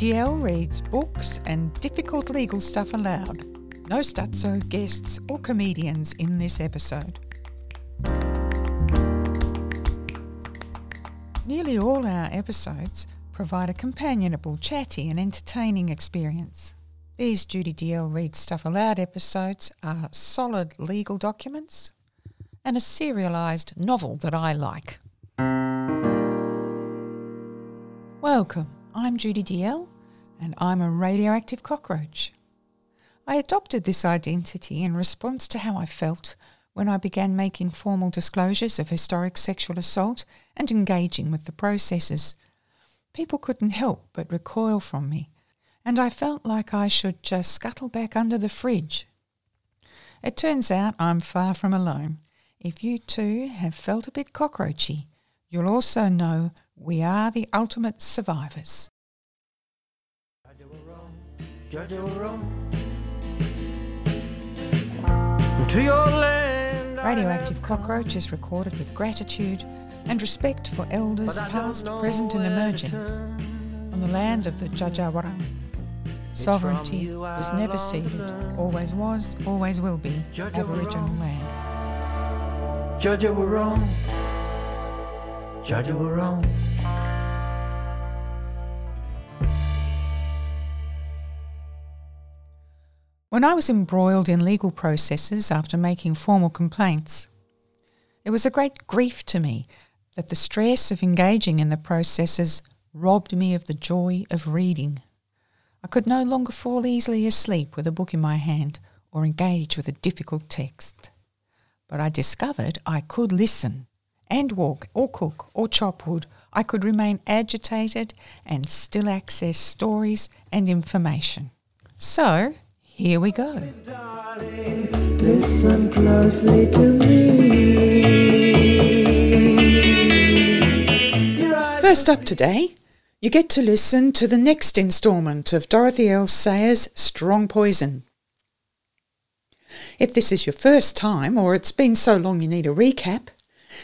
DL reads books and difficult legal stuff aloud. No stutzo, guests, or comedians in this episode. Nearly all our episodes provide a companionable, chatty, and entertaining experience. These Judy DL Reads Stuff Aloud episodes are solid legal documents and a serialised novel that I like. Welcome, I'm Judy DL, and I'm a radioactive cockroach. I adopted this identity in response to how I felt when I began making formal disclosures of historic sexual assault and engaging with the processes. People couldn't help but recoil from me, and I felt like I should just scuttle back under the fridge. It turns out I'm far from alone. If you too have felt a bit cockroachy, you'll also know we are the ultimate survivors. Radioactive Cockroach is recorded with gratitude and respect for elders past, present, and emerging on the land of the Jajawarong. Sovereignty was never ceded, always was, always will be Aboriginal land. Jajawarong. Jajawarong. When I was embroiled in legal processes after making formal complaints, it was a great grief to me that the stress of engaging in the processes robbed me of the joy of reading. I could no longer fall easily asleep with a book in my hand or engage with a difficult text. But I discovered I could listen and walk or cook or chop wood. I could remain agitated and still access stories and information. So, here we go. Listen closely to me. First up today, you get to listen to the next instalment of Dorothy L. Sayers' Strong Poison. If this is your first time or it's been so long you need a recap,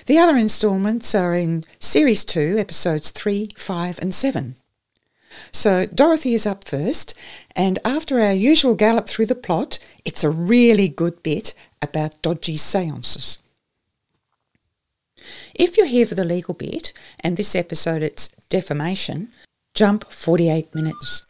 the other instalments are in Series 2, Episodes 3, 5, and 7. So Dorothy is up first, and after our usual gallop through the plot, it's a really good bit about dodgy seances. If you're here for the legal bit, and this episode it's defamation, jump 48 minutes.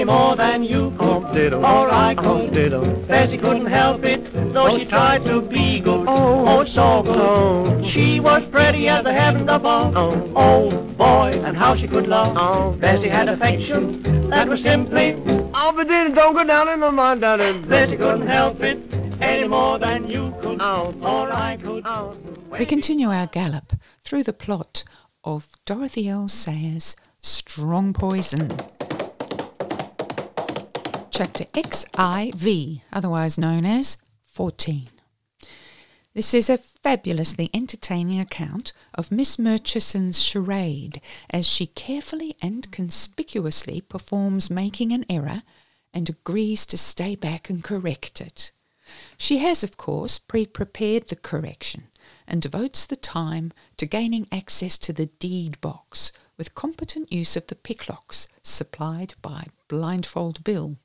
Any more than you could. Or I could. Bessie couldn't help it, though she tried to be good. Oh. oh, so good. She was pretty as the heavens above. Oh, boy, and how she could love. Oh. Bessie had affection that was simply. Oh, but then don't go down in the mud, darling. Bessie couldn't help it any more than you could. Oh. Or I could. Oh. We continue our gallop through the plot of Dorothy L. Sayers' Strong Poison. Chapter XIV, otherwise known as 14. This is a fabulously entertaining account of Miss Murchison's charade as she carefully and conspicuously performs making an error and agrees to stay back and correct it. She has, of course, pre prepared the correction and devotes the time to gaining access to the deed box with competent use of the picklocks supplied by Blindfold Bill.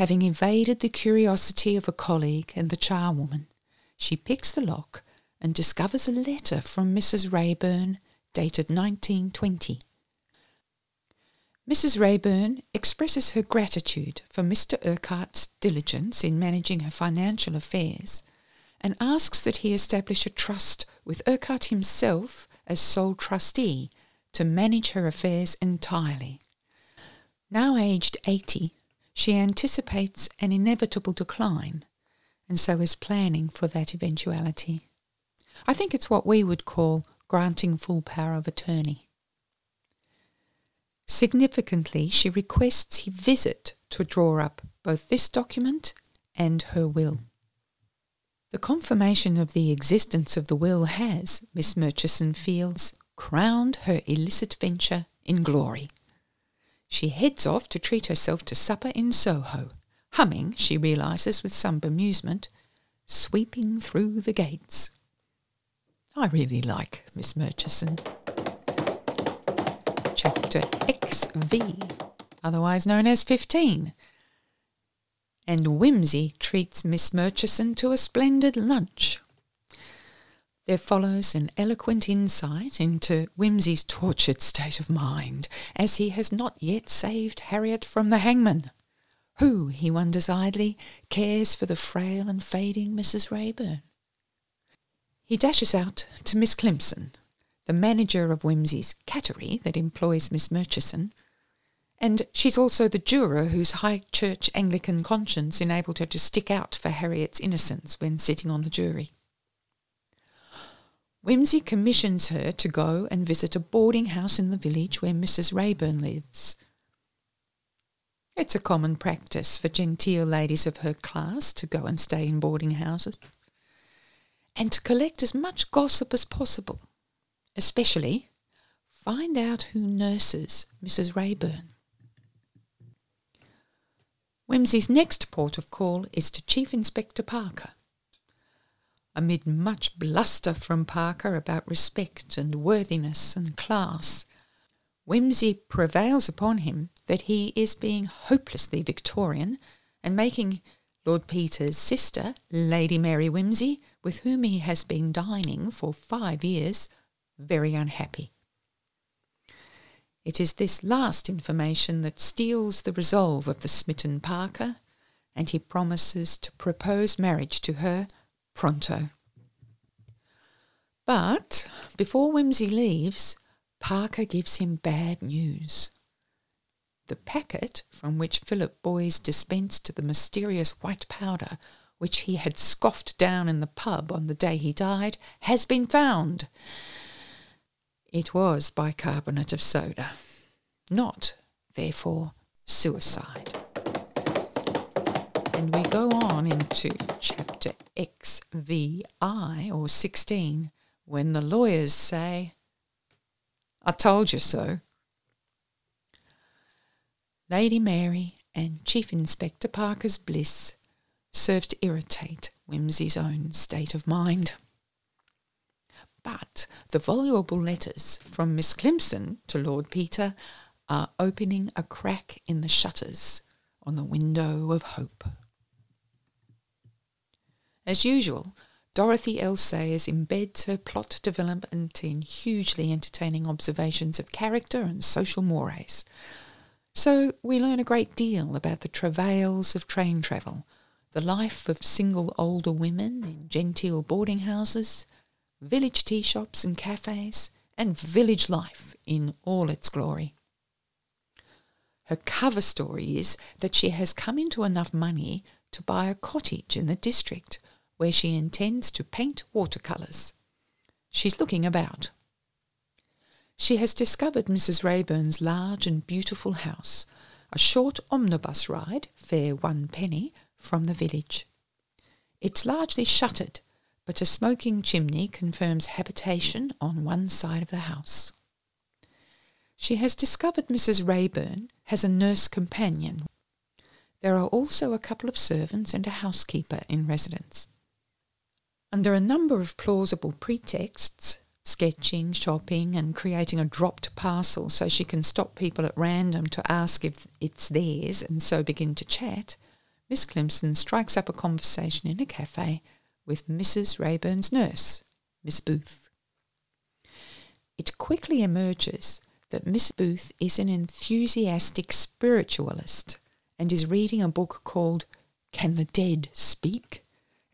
Having evaded the curiosity of a colleague and the charwoman, she picks the lock and discovers a letter from Mrs. Wrayburn dated 1920. Mrs. Wrayburn expresses her gratitude for Mr. Urquhart's diligence in managing her financial affairs and asks that he establish a trust with Urquhart himself as sole trustee to manage her affairs entirely. Now aged 80, she anticipates an inevitable decline and so is planning for that eventuality. I think it's what we would call granting full power of attorney. Significantly, she requests he visit to draw up both this document and her will. The confirmation of the existence of the will has, Miss Murchison feels, crowned her illicit venture in glory. She heads off to treat herself to supper in Soho, humming, she realises with some bemusement, sweeping through the gates. I really like Miss Murchison. Chapter XV, otherwise known as 15. And Wimsey treats Miss Murchison to a splendid lunch. There follows an eloquent insight into Wimsey's tortured state of mind, as he has not yet saved Harriet from the hangman. Who, he wonders idly, cares for the frail and fading Mrs. Wrayburn? He dashes out to Miss Climpson, the manager of Wimsey's cattery that employs Miss Murchison, and she's also the juror whose high church Anglican conscience enabled her to stick out for Harriet's innocence when sitting on the jury. Wimsey commissions her to go and visit a boarding house in the village where Mrs. Wrayburn lives, it's a common practice for genteel ladies of her class to go and stay in boarding houses and to collect as much gossip as possible, especially find out who nurses Mrs. Wrayburn. Wimsey's next port of call is to Chief Inspector Parker. Amid much bluster from Parker about respect and worthiness and class, Wimsey prevails upon him that he is being hopelessly Victorian and making Lord Peter's sister, Lady Mary Wimsey, with whom he has been dining for five years, very unhappy. It is this last information that steals the resolve of the smitten Parker, and he promises to propose marriage to her pronto. But before Wimsey leaves, Parker gives him bad news. The packet from which Philip Boyes dispensed the mysterious white powder which he had scoffed down in the pub on the day he died has been found. It was bicarbonate of soda, not, therefore, suicide. And we go on into chapter XVI or 16 when the lawyers say, I told you so. Lady Mary and Chief Inspector Parker's bliss served to irritate Wimsey's own state of mind. But the voluble letters from Miss Climpson to Lord Peter are opening a crack in the shutters on the window of hope. As usual, Dorothy L. Sayers embeds her plot development in hugely entertaining observations of character and social mores, so we learn a great deal about the travails of train travel, the life of single older women in genteel boarding houses, village tea shops and cafes, and village life in all its glory. Her cover story is that she has come into enough money to buy a cottage in the district where she intends to paint watercolours. She's looking about. She has discovered Mrs. Wrayburn's large and beautiful house, a short omnibus ride, fare one penny, from the village. It's largely shuttered, but a smoking chimney confirms habitation on one side of the house. She has discovered Mrs. Wrayburn has a nurse companion. There are also a couple of servants and a housekeeper in residence. Under a number of plausible pretexts, sketching, shopping, and creating a dropped parcel so she can stop people at random to ask if it's theirs and so begin to chat, Miss Climpson strikes up a conversation in a cafe with Mrs. Wrayburn's nurse, Miss Booth. It quickly emerges that Miss Booth is an enthusiastic spiritualist and is reading a book called Can the Dead Speak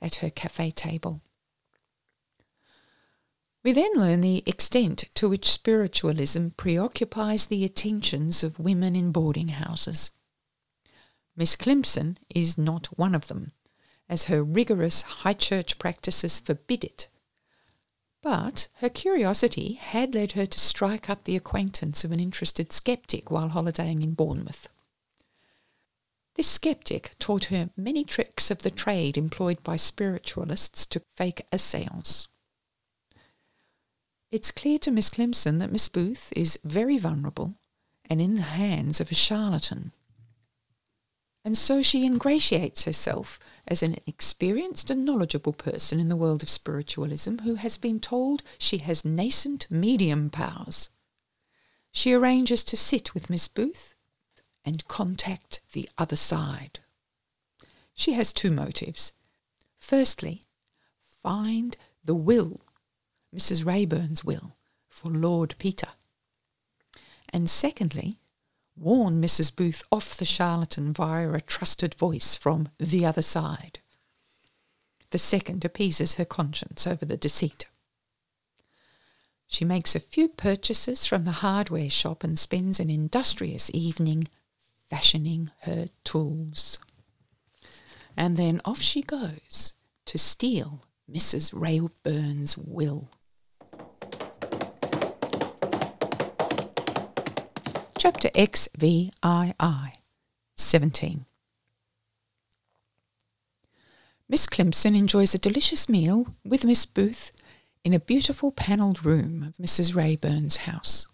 at her cafe table. We then learn the extent to which spiritualism preoccupies the attentions of women in boarding houses. Miss Climpson is not one of them, as her rigorous high church practices forbid it. But her curiosity had led her to strike up the acquaintance of an interested skeptic while holidaying in Bournemouth. This skeptic taught her many tricks of the trade employed by spiritualists to fake a seance. It's clear to Miss Climpson that Miss Booth is very vulnerable and in the hands of a charlatan. and so she ingratiates herself as an experienced and knowledgeable person in the world of spiritualism who has been told she has nascent medium powers. She arranges to sit with Miss Booth and contact the other side. She has two motives. Firstly, find the will, Mrs. Wrayburn's will, for Lord Peter. And secondly, warn Mrs. Booth off the charlatan via a trusted voice from the other side. The second appeases her conscience over the deceit. She makes a few purchases from the hardware shop and spends an industrious evening fashioning her tools. And then off she goes to steal Mrs. Wrayburn's will. Chapter XVII 17 Miss Climpson enjoys a delicious meal with Miss Booth in a beautiful panelled room of Mrs. Wrayburn's house.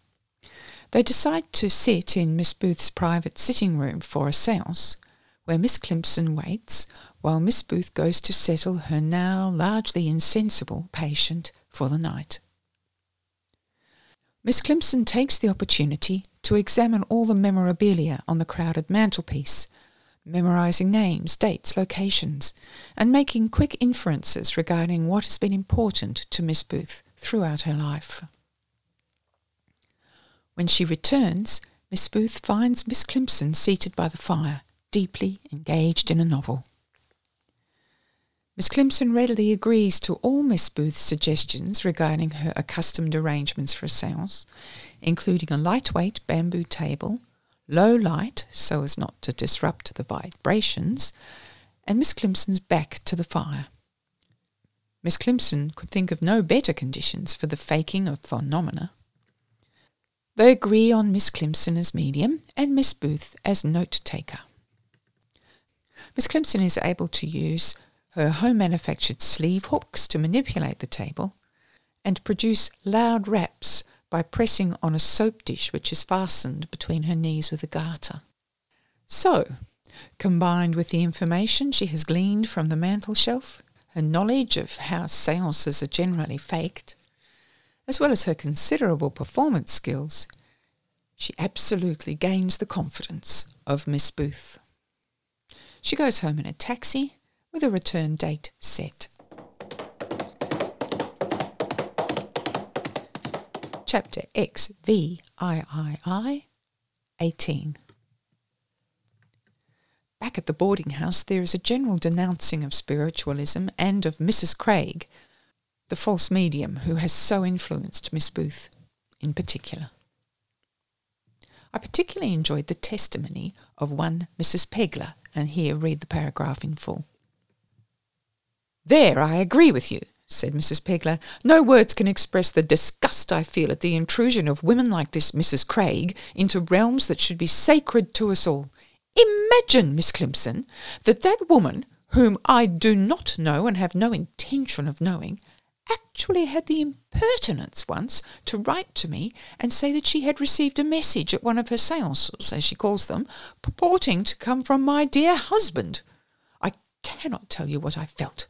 They decide to sit in Miss Booth's private sitting room for a seance, where Miss Climpson waits while Miss Booth goes to settle her now largely insensible patient for the night. Miss Climpson takes the opportunity to examine all the memorabilia on the crowded mantelpiece, memorizing names, dates, locations, and making quick inferences regarding what has been important to Miss Booth throughout her life. When she returns, Miss Booth finds Miss Climpson seated by the fire, deeply engaged in a novel. Miss Climpson readily agrees to all Miss Booth's suggestions regarding her accustomed arrangements for a seance, including a lightweight bamboo table, low light so as not to disrupt the vibrations, and Miss Climpson's back to the fire. Miss Climpson could think of no better conditions for the faking of phenomena. They agree on Miss Climpson as medium and Miss Booth as note taker. Miss Climpson is able to use her home manufactured sleeve hooks to manipulate the table, and produce loud raps by pressing on a soap dish which is fastened between her knees with a garter. So, combined with the information she has gleaned from the mantel shelf, her knowledge of how seances are generally faked, as well as her considerable performance skills, she absolutely gains the confidence of Miss Booth. She goes home in a taxi with a return date set. Chapter XVIII 18 Back at the boarding house, there is a general denouncing of spiritualism and of Mrs. Craig, the false medium who has so influenced Miss Booth in particular. I particularly enjoyed the testimony of one Mrs. Pegler, and here read the paragraph in full. There I agree with you, said Mrs. Pegler. No words can express the disgust I feel at the intrusion of women like this Mrs. Craig into realms that should be sacred to us all. Imagine, Miss Climpson, that that woman, whom I do not know and have no intention of knowing, actually had the impertinence once to write to me and say that she had received a message at one of her seances, as she calls them, purporting to come from my dear husband. I cannot tell you what I felt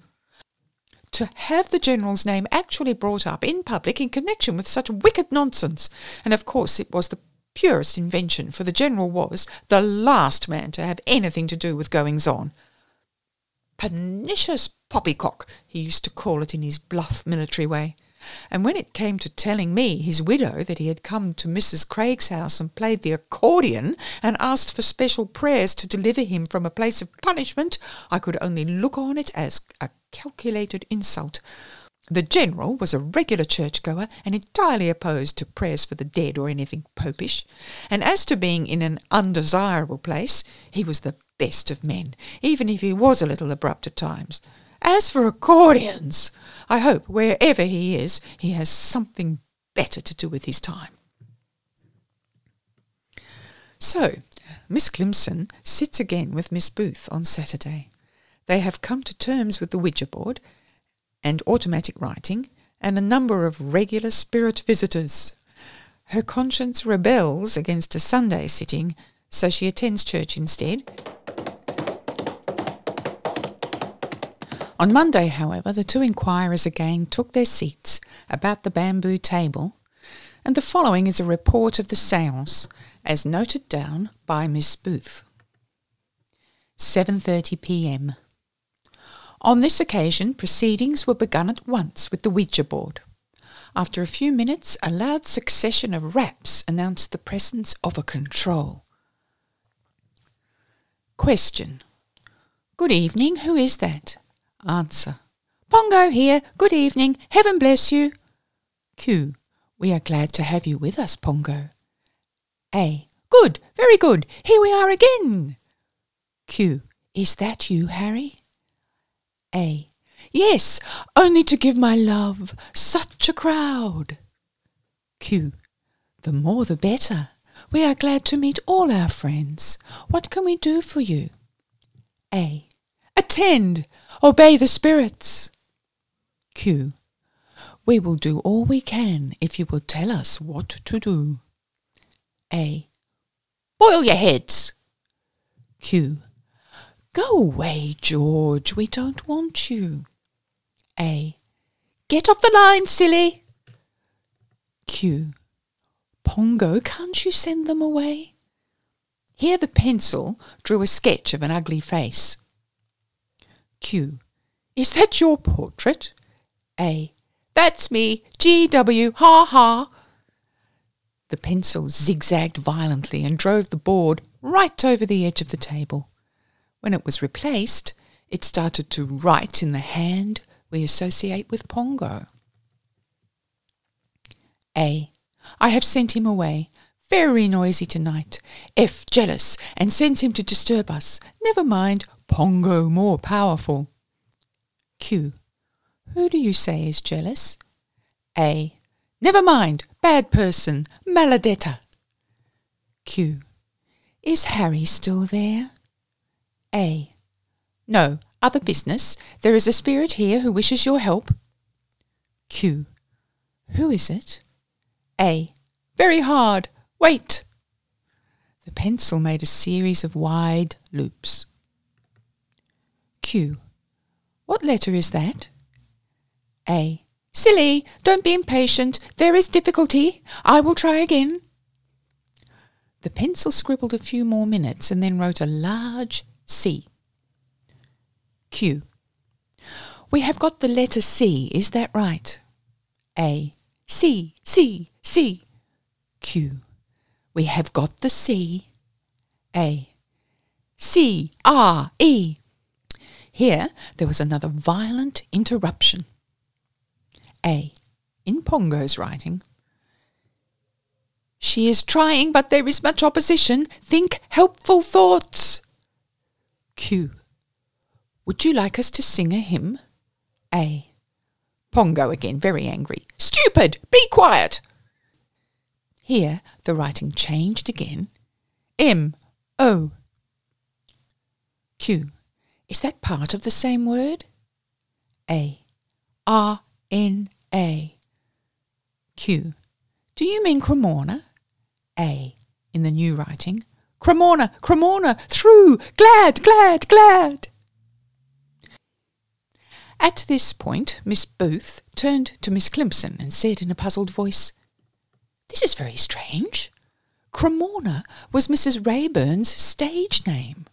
to have the General's name actually brought up in public in connection with such wicked nonsense. And of course it was the purest invention, for the General was the last man to have anything to do with goings on. Pernicious poppycock, he used to call it in his bluff military way. And when it came to telling me, his widow, that he had come to Mrs. Craig's house and played the accordion and asked for special prayers to deliver him from a place of punishment, I could only look on it as a calculated insult. The General was a regular churchgoer and entirely opposed to prayers for the dead or anything popish. And as to being in an undesirable place, he was the best of men, even if he was a little abrupt at times. As for accordions, I hope wherever he is, he has something better to do with his time. So, Miss Climpson sits again with Miss Booth on Saturday. They have come to terms with the Ouija board and automatic writing and a number of regular spirit visitors. Her conscience rebels against a Sunday sitting, so she attends church instead On Monday, however, the two inquirers again took their seats about the bamboo table, and the following is a report of the séance, as noted down by Miss Booth. 7:30 p.m. On this occasion, proceedings were begun at once with the Ouija board. After a few minutes, a loud succession of raps announced the presence of a control. Question. Good evening. Who is that? Answer. Pongo here. Good evening. Heaven bless you. Q. We are glad to have you with us, Pongo. A. Good. Very good. Here we are again. Q. Is that you, Harry? A. Yes, only to give my love. Such a crowd. Q. The more the better. We are glad to meet all our friends. What can we do for you? A. Attend. Obey the spirits. Q. We will do all we can if you will tell us what to do. A. Boil your heads. Q. Go away, George. We don't want you. A. Get off the line, silly. Q. Pongo, can't you send them away? Here the pencil drew a sketch of an ugly face. Q. Is that your portrait? A. That's me. G.W. Ha ha. The pencil zigzagged violently and drove the board right over the edge of the table. When it was replaced, it started to write in the hand we associate with Pongo. A. I have sent him away. Very noisy tonight. F jealous and sends him to disturb us. Never mind. Pongo more powerful. Q. Who do you say is jealous? A. Never mind. Bad person. Maladetta. Q. Is Harry still there? A. No, other business. There is a spirit here who wishes your help. Q. Who is it? A. Very hard. Wait. The pencil made a series of wide loops. Q. What letter is that? A. Silly, don't be impatient. There is difficulty. I will try again. The pencil scribbled a few more minutes and then wrote a large C. Q. We have got the letter C, is that right? A. C, C, C. Q. We have got the C. A. C, R, E. Here there was another violent interruption. A. In Pongo's writing. She is trying, but there is much opposition. Think helpful thoughts. Q. Would you like us to sing a hymn? A. Pongo again, very angry. Stupid! Be quiet! Here the writing changed again. M. O. Q. Is that part of the same word? A. R. N. A. Q. Do you mean Cremorna? A. In the new writing. Cremorna, Cremorna, through, glad, glad, glad. At this point, Miss Booth turned to Miss Climpson and said in a puzzled voice, This is very strange. Cremorna was Mrs. Wrayburn's stage name.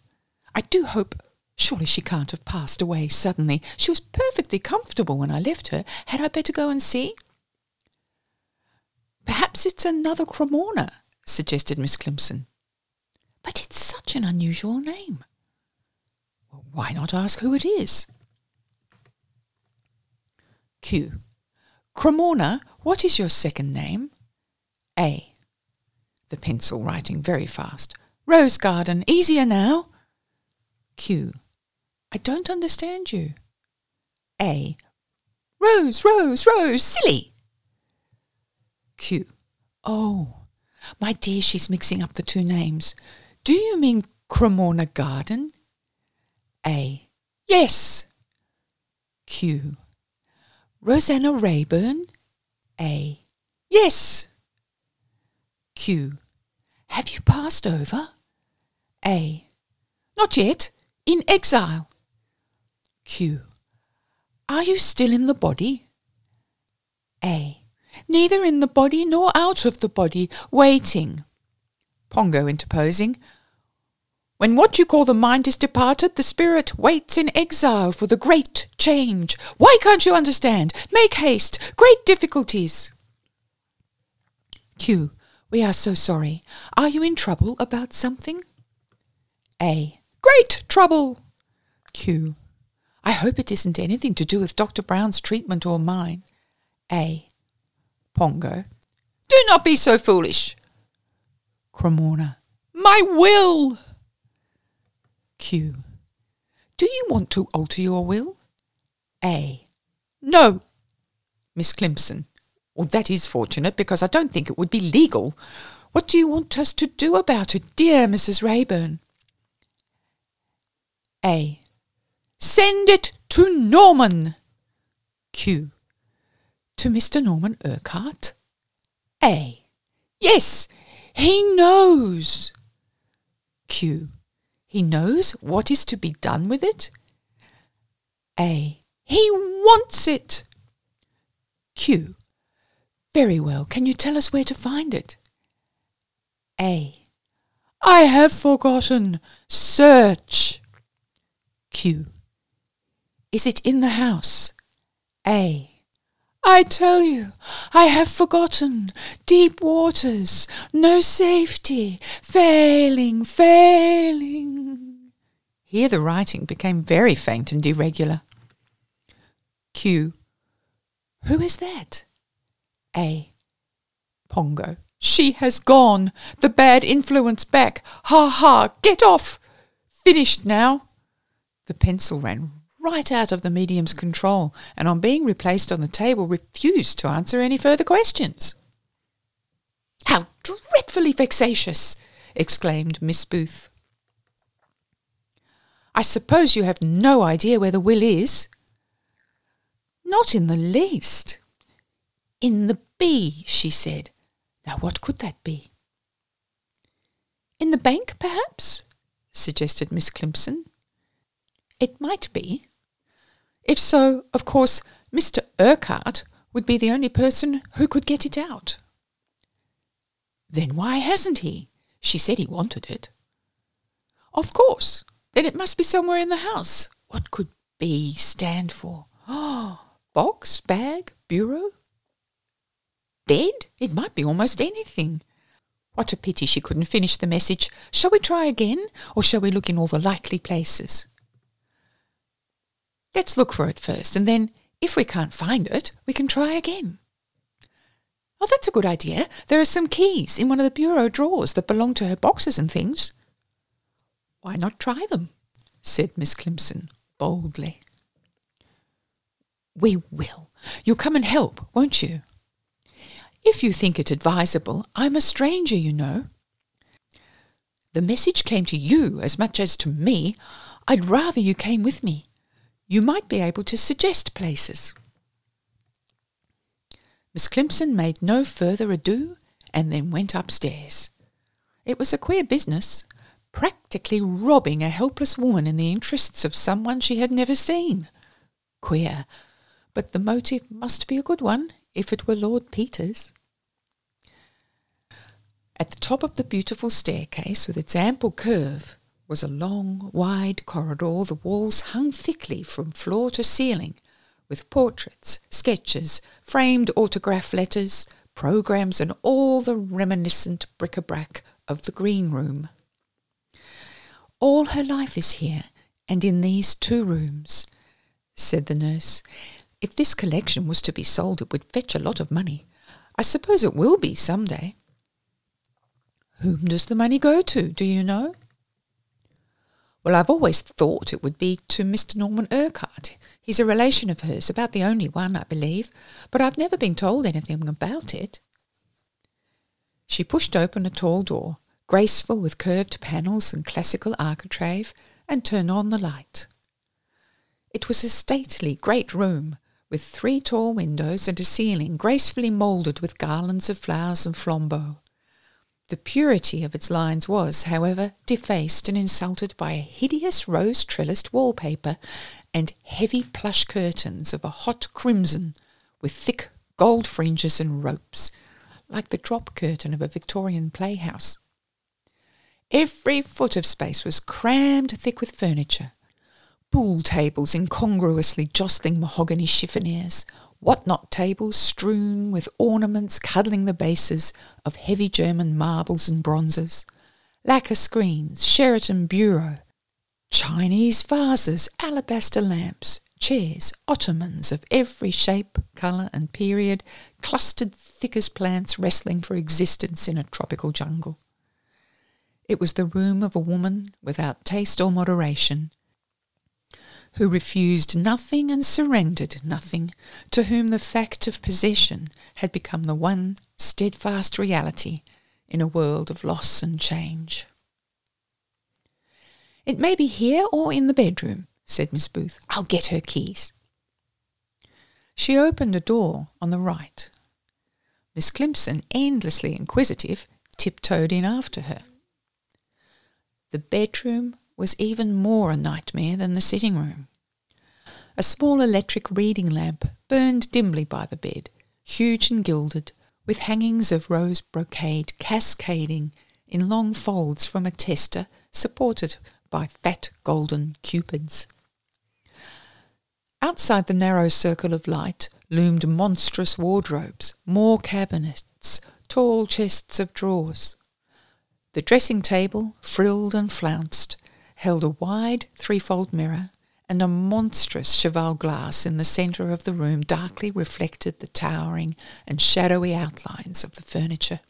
I do hope. Surely she can't have passed away suddenly. She was perfectly comfortable when I left her. Had I better go and see? Perhaps it's another Cremorna, suggested Miss Climpson. But it's such an unusual name. Well, why not ask who it is? Q. Cremorna, what is your second name? A. The pencil writing very fast. Rose garden, easier now. Q. I don't understand you. A. Rose, Rose, Rose, silly. Q. Oh, my dear, she's mixing up the two names. Do you mean Cremorna Garden? A. Yes. Q. Rosanna Wrayburn? A. Yes. Q. Have you passed over? A. Not yet. In exile. Q. Are you still in the body? A. Neither in the body nor out of the body, waiting. Pongo interposing. When what you call the mind is departed, the spirit waits in exile for the great change. Why can't you understand? Make haste. Great difficulties. Q. We are so sorry. Are you in trouble about something? A. Great trouble. Q. I hope it isn't anything to do with Dr. Brown's treatment or mine. A. Pongo. Do not be so foolish. Cremorne. My will. Q. Do you want to alter your will? A. No. Miss Climpson. Well, that is fortunate because I don't think it would be legal. What do you want us to do about it, dear Mrs. Wrayburn? A. Send it to Norman. Q. To Mr. Norman Urquhart? A. Yes, he knows. Q. He knows what is to be done with it? A. He wants it. Q. Very well. Can you tell us where to find it? A. I have forgotten. Search. Q. Is it in the house? A. I tell you, I have forgotten. Deep waters, no safety, failing, failing. Here the writing became very faint and irregular. Q. Who is that? A. Pongo. She has gone. The bad influence back. Ha ha. Get off. Finished now. The pencil ran right out of the medium's control, and on being replaced on the table, refused to answer any further questions. How dreadfully vexatious! exclaimed Miss Booth. I suppose you have no idea where the will is? Not in the least. In the B, she said. Now, what could that be? In the bank, perhaps? suggested Miss Climpson. It might be. If so, of course, Mr. Urquhart would be the only person who could get it out. Then why hasn't he? She said he wanted it. Of course. Then it must be somewhere in the house. What could B stand for? Oh, box, bag, bureau? Bed? It might be almost anything. What a pity she couldn't finish the message. Shall we try again, or shall we look in all the likely places? Let's look for it first, and then, if we can't find it, we can try again. Oh, that's a good idea. There are some keys in one of the bureau drawers that belong to her boxes and things. Why not try them? said Miss Climpson boldly. We will. You'll come and help, won't you? If you think it advisable, I'm a stranger, you know. The message came to you as much as to me. I'd rather you came with me you might be able to suggest places. Miss Climpson made no further ado and then went upstairs. It was a queer business, practically robbing a helpless woman in the interests of someone she had never seen. Queer, but the motive must be a good one if it were Lord Peter's. At the top of the beautiful staircase, with its ample curve, was a long, wide corridor, the walls hung thickly from floor to ceiling, with portraits, sketches, framed autograph letters, programs, and all the reminiscent bric-a-brac of the green room. All her life is here, and in these two rooms, said the nurse. If this collection was to be sold, it would fetch a lot of money. I suppose it will be some day. Whom does the money go to, do you know? Well, I've always thought it would be to Mr. Norman Urquhart. He's a relation of hers, about the only one, I believe, but I've never been told anything about it. She pushed open a tall door, graceful with curved panels and classical architrave, and turned on the light. It was a stately, great room, with three tall windows and a ceiling gracefully moulded with garlands of flowers and flambeaux. The purity of its lines was, however, defaced and insulted by a hideous rose trellised wallpaper and heavy plush curtains of a hot crimson with thick gold fringes and ropes, like the drop curtain of a Victorian playhouse. Every foot of space was crammed thick with furniture. Pool tables incongruously jostling mahogany chiffoniers, what not tables strewn with ornaments cuddling the bases of heavy German marbles and bronzes, lacquer screens, Sheraton bureau, Chinese vases, alabaster lamps, chairs, ottomans of every shape, colour, and period, clustered thick as plants wrestling for existence in a tropical jungle. It was the room of a woman without taste or moderation, who refused nothing and surrendered nothing, to whom the fact of possession had become the one steadfast reality in a world of loss and change. It may be here or in the bedroom, said Miss Booth. I'll get her keys. She opened a door on the right. Miss Climpson, endlessly inquisitive, tiptoed in after her. The bedroom was even more a nightmare than the sitting room. A small electric reading lamp burned dimly by the bed, huge and gilded, with hangings of rose brocade cascading in long folds from a tester supported by fat golden cupids. Outside the narrow circle of light loomed monstrous wardrobes, more cabinets, tall chests of drawers. The dressing table, frilled and flounced, held a wide threefold mirror, and a monstrous cheval glass in the centre of the room darkly reflected the towering and shadowy outlines of the furniture.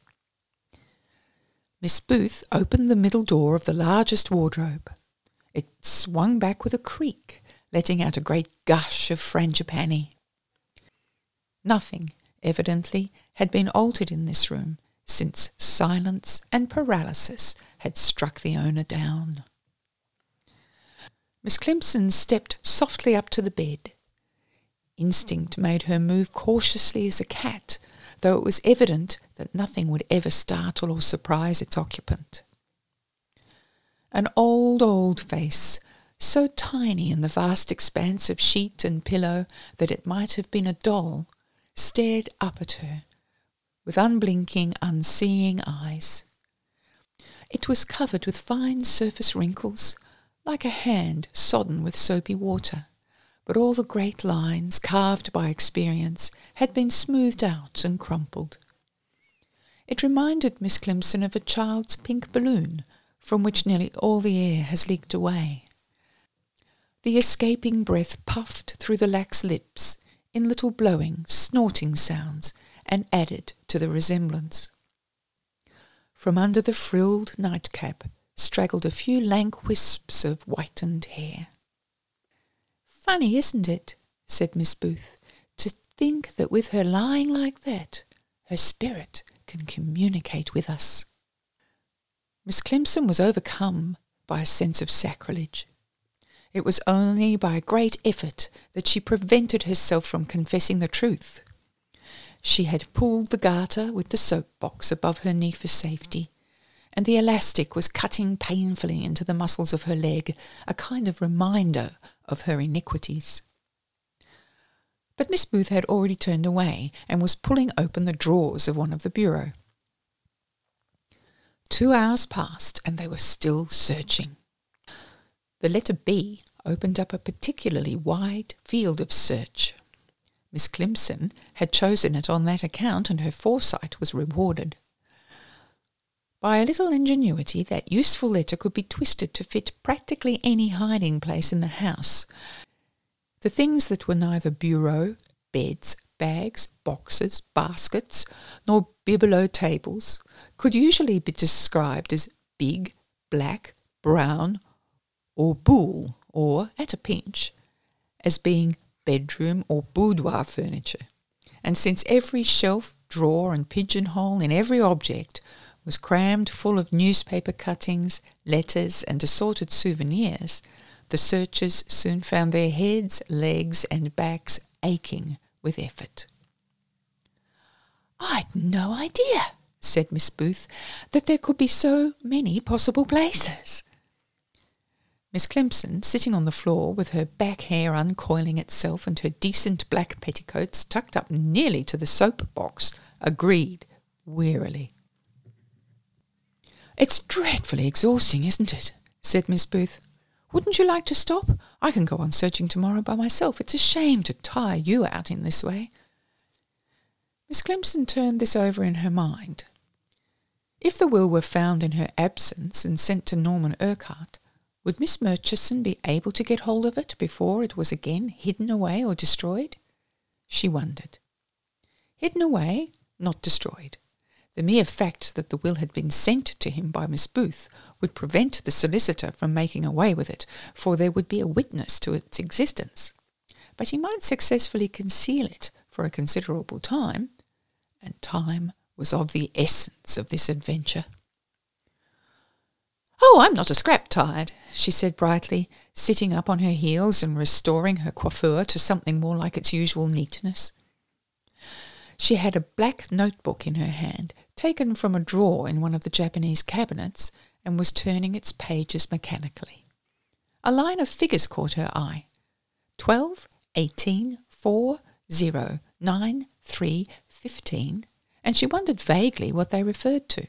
Miss Booth opened the middle door of the largest wardrobe. It swung back with a creak, letting out a great gush of frangipani. Nothing, evidently, had been altered in this room since silence and paralysis had struck the owner down. Miss Climpson stepped softly up to the bed. Instinct made her move cautiously as a cat, though it was evident that nothing would ever startle or surprise its occupant. An old, old face, so tiny in the vast expanse of sheet and pillow that it might have been a doll, stared up at her with unblinking, unseeing eyes. It was covered with fine surface wrinkles, like a hand sodden with soapy water, but all the great lines carved by experience had been smoothed out and crumpled. It reminded Miss Climpson of a child's pink balloon from which nearly all the air has leaked away. The escaping breath puffed through the lax lips in little blowing, snorting sounds and added to the resemblance. From under the frilled nightcap straggled a few lank wisps of whitened hair. Funny, isn't it? said Miss Booth, to think that with her lying like that, her spirit can communicate with us. Miss Climpson was overcome by a sense of sacrilege. It was only by a great effort that she prevented herself from confessing the truth. She had pulled the garter with the soap box above her knee for safety, and the elastic was cutting painfully into the muscles of her leg, a kind of reminder of her iniquities. But Miss Booth had already turned away and was pulling open the drawers of one of the bureau. Two hours passed and they were still searching. The letter B opened up a particularly wide field of search. Miss Climpson had chosen it on that account, and her foresight was rewarded. By a little ingenuity, that useful letter could be twisted to fit practically any hiding place in the house. The things that were neither bureau, beds, bags, boxes, baskets, nor bibelot tables could usually be described as big, black, brown, or buhl, or, at a pinch, as being bedroom or boudoir furniture. And since every shelf, drawer, and pigeonhole in every object was crammed full of newspaper cuttings, letters, and assorted souvenirs, the searchers soon found their heads, legs, and backs aching with effort. I'd no idea, said Miss Booth, that there could be so many possible places. Miss Climpson, sitting on the floor with her back hair uncoiling itself and her decent black petticoats tucked up nearly to the soap box, agreed wearily. It's dreadfully exhausting, isn't it? said Miss Booth. Wouldn't you like to stop? I can go on searching tomorrow by myself. It's a shame to tire you out in this way. Miss Climpson turned this over in her mind. If the will were found in her absence and sent to Norman Urquhart, would Miss Murchison be able to get hold of it before it was again hidden away or destroyed? She wondered. Hidden away, not destroyed. The mere fact that the will had been sent to him by Miss Booth would prevent the solicitor from making away with it, for there would be a witness to its existence. But he might successfully conceal it for a considerable time, and time was of the essence of this adventure. Oh, I'm not a scrap tired, she said brightly, sitting up on her heels and restoring her coiffure to something more like its usual neatness. She had a black notebook in her hand, taken from a drawer in one of the Japanese cabinets, and was turning its pages mechanically. A line of figures caught her eye. Twelve, eighteen, four, zero, nine, three, fifteen, and she wondered vaguely what they referred to.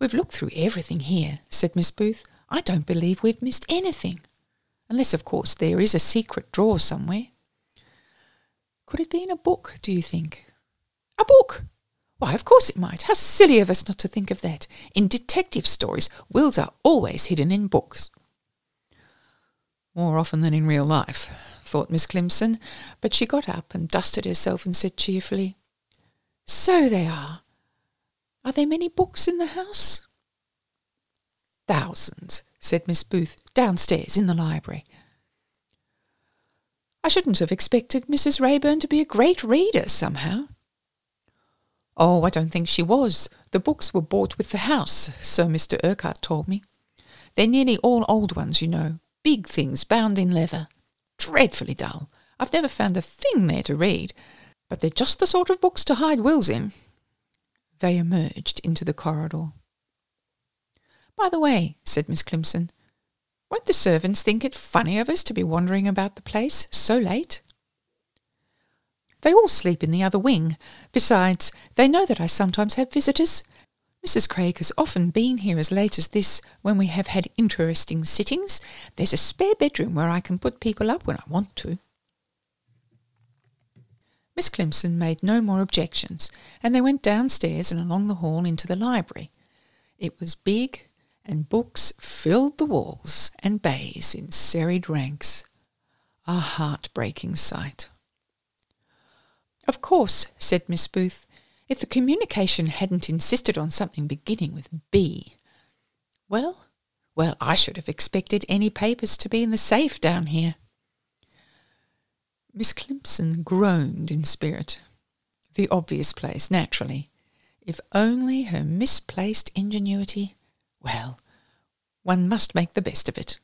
We've looked through everything here, said Miss Booth. I don't believe we've missed anything. Unless, of course, there is a secret drawer somewhere. Could it be in a book, do you think? A book? Why, of course it might. How silly of us not to think of that. In detective stories, wills are always hidden in books. More often than in real life, thought Miss Climpson, but she got up and dusted herself and said cheerfully, So they are. Are there many books in the house? Thousands, said Miss Booth, downstairs in the library. I shouldn't have expected Mrs. Wrayburn to be a great reader somehow. Oh, I don't think she was. The books were bought with the house, so Mr. Urquhart told me. They're nearly all old ones, you know, big things bound in leather. Dreadfully dull. I've never found a thing there to read, but they're just the sort of books to hide wills in. They emerged into the corridor. By the way, said Miss Climpson, won't the servants think it funny of us to be wandering about the place so late? They all sleep in the other wing. Besides, they know that I sometimes have visitors. Mrs. Craig has often been here as late as this when we have had interesting sittings. There's a spare bedroom where I can put people up when I want to. Miss Climpson made no more objections, and they went downstairs and along the hall into the library. It was big, and books filled the walls and bays in serried ranks. A heart-breaking sight. Of course, said Miss Booth, if the communication hadn't insisted on something beginning with B. Well, well, I should have expected any papers to be in the safe down here. Miss Climpson groaned in spirit. The obvious place, naturally. If only her misplaced ingenuity. Well, one must make the best of it.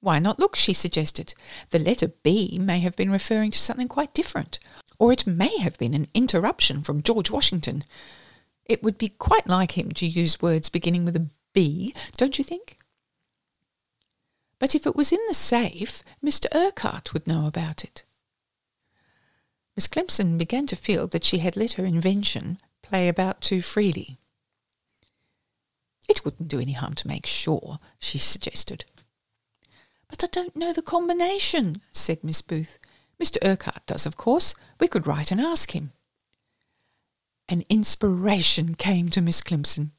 Why not look, she suggested. The letter B may have been referring to something quite different, or it may have been an interruption from George Washington. It would be quite like him to use words beginning with a B, don't you think? But if it was in the safe, Mr. Urquhart would know about it. Miss Climpson began to feel that she had let her invention play about too freely. It wouldn't do any harm to make sure, she suggested. But I don't know the combination, said Miss Booth. Mr. Urquhart does, of course. We could write and ask him. An inspiration came to Miss Climpson.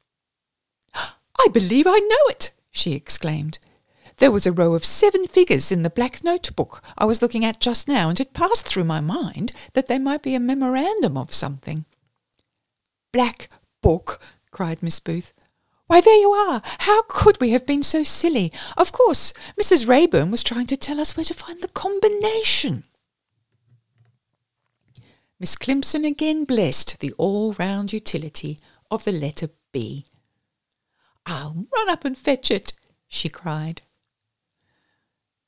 I believe I know it, she exclaimed. There was a row of seven figures in the black notebook I was looking at just now, and it passed through my mind that they might be a memorandum of something. Black book, cried Miss Booth. Why, there you are. How could we have been so silly? Of course, Mrs. Wrayburn was trying to tell us where to find the combination. Miss Climpson again blessed the all-round utility of the letter B. I'll run up and fetch it, she cried.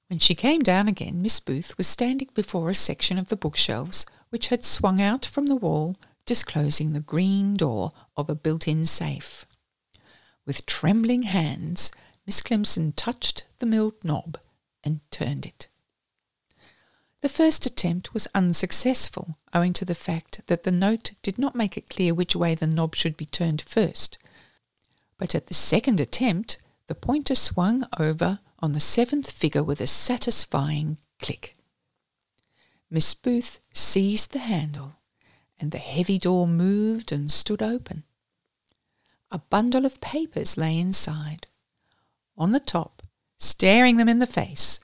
When she came down again, Miss Booth was standing before a section of the bookshelves which had swung out from the wall disclosing the green door of a built-in safe. With trembling hands, Miss Climpson touched the milled knob and turned it. The first attempt was unsuccessful, owing to the fact that the note did not make it clear which way the knob should be turned first. But at the second attempt, the pointer swung over on the seventh figure with a satisfying click. Miss Booth seized the handle, and the heavy door moved and stood open. A bundle of papers lay inside. On the top, staring them in the face,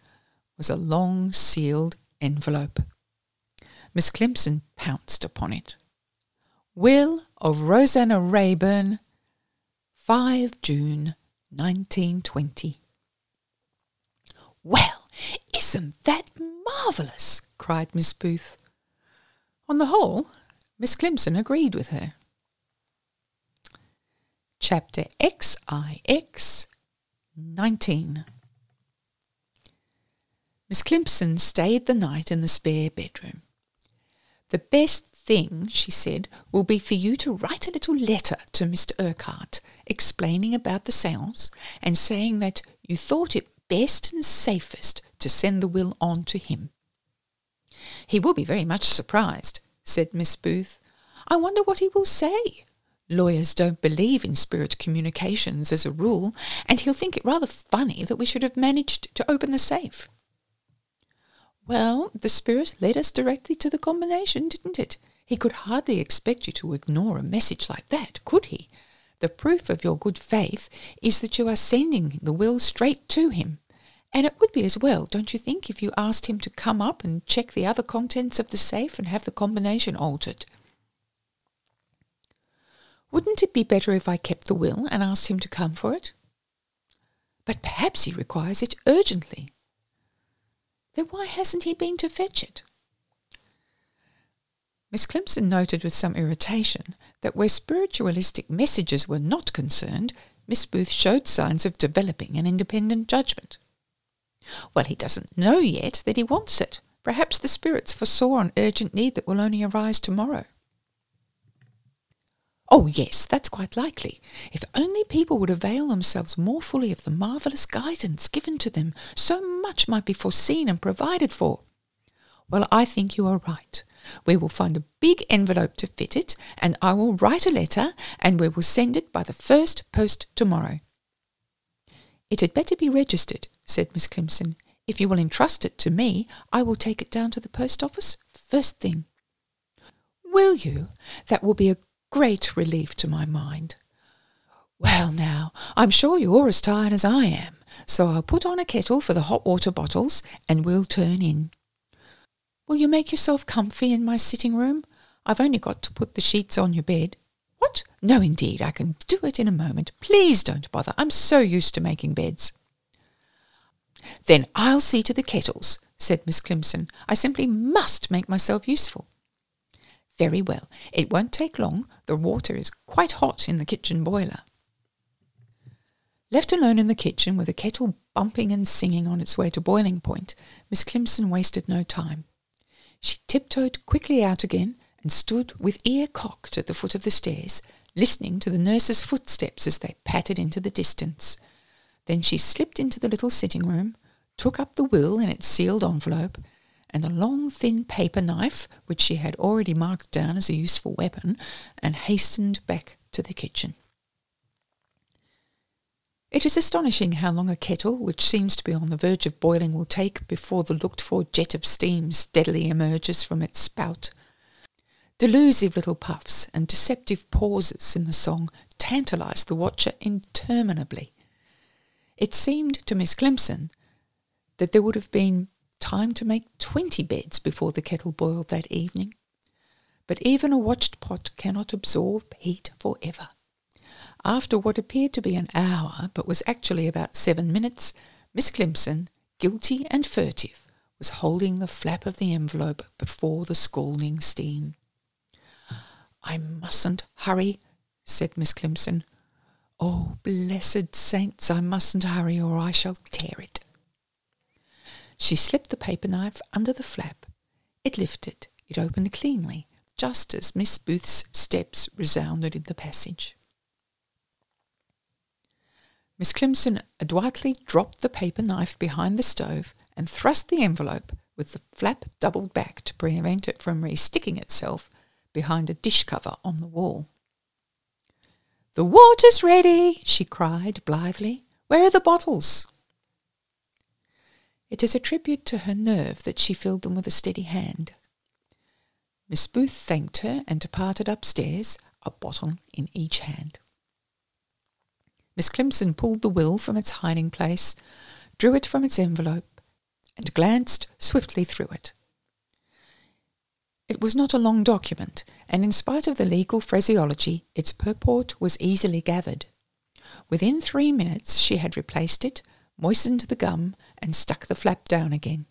was a long sealed envelope. Miss Climpson pounced upon it. Will of Rosanna Wrayburn, 5 June 1920. Well, isn't that marvellous? cried Miss Booth. On the whole, Miss Climpson agreed with her. Chapter XIX 19 Miss Climpson stayed the night in the spare bedroom. The best thing, she said, will be for you to write a little letter to Mr. Urquhart, explaining about the seance and saying that you thought it best and safest to send the will on to him. He will be very much surprised, said Miss Booth. I wonder what he will say. Lawyers don't believe in spirit communications as a rule, and he'll think it rather funny that we should have managed to open the safe. Well, the spirit led us directly to the combination, didn't it? He could hardly expect you to ignore a message like that, could he? The proof of your good faith is that you are sending the will straight to him. And it would be as well, don't you think, if you asked him to come up and check the other contents of the safe and have the combination altered? Wouldn't it be better if I kept the will and asked him to come for it? But perhaps he requires it urgently. Then why hasn't he been to fetch it? Miss Climpson noted with some irritation that where spiritualistic messages were not concerned, Miss Booth showed signs of developing an independent judgment. Well, he doesn't know yet that he wants it. Perhaps the spirits foresaw an urgent need that will only arise tomorrow. Oh, yes, that's quite likely. If only people would avail themselves more fully of the marvellous guidance given to them, so much might be foreseen and provided for. Well, I think you are right. We will find a big envelope to fit it, and I will write a letter, and we will send it by the first post tomorrow. It had better be registered, said Miss Climpson. If you will entrust it to me, I will take it down to the post office first thing. Will you? That will be a great relief to my mind. Well, now, I'm sure you're as tired as I am, so I'll put on a kettle for the hot water bottles and we'll turn in. Will you make yourself comfy in my sitting room? I've only got to put the sheets on your bed. What? No, indeed, I can do it in a moment. Please don't bother. I'm so used to making beds. Then I'll see to the kettles, said Miss Climpson. I simply must make myself useful. Very well. It won't take long. The water is quite hot in the kitchen boiler. Left alone in the kitchen with the kettle bumping and singing on its way to boiling point, Miss Climpson wasted no time. She tiptoed quickly out again and stood with ear cocked at the foot of the stairs, listening to the nurse's footsteps as they pattered into the distance. Then she slipped into the little sitting room, took up the will in its sealed envelope, and a long thin paper knife, which she had already marked down as a useful weapon, and hastened back to the kitchen. It is astonishing how long a kettle, which seems to be on the verge of boiling, will take before the looked for jet of steam steadily emerges from its spout. Delusive little puffs and deceptive pauses in the song tantalized the watcher interminably. It seemed to Miss Climpson that there would have been time to make twenty beds before the kettle boiled that evening. But even a watched pot cannot absorb heat for ever. After what appeared to be an hour, but was actually about seven minutes, Miss Climpson, guilty and furtive, was holding the flap of the envelope before the scalding steam. I mustn't hurry, said Miss Climpson. Oh, blessed saints, I mustn't hurry or I shall tear it. She slipped the paper knife under the flap. It lifted. It opened cleanly, just as Miss Booth's steps resounded in the passage. Miss Climpson adroitly dropped the paper knife behind the stove and thrust the envelope with the flap doubled back to prevent it from re-sticking itself behind a dish cover on the wall. The water's ready, she cried blithely. Where are the bottles? It is a tribute to her nerve that she filled them with a steady hand. Miss Booth thanked her and departed upstairs, a bottle in each hand. Miss Climpson pulled the will from its hiding place, drew it from its envelope, and glanced swiftly through it. It was not a long document, and in spite of the legal phraseology, its purport was easily gathered. Within three minutes she had replaced it, moistened the gum, and stuck the flap down again.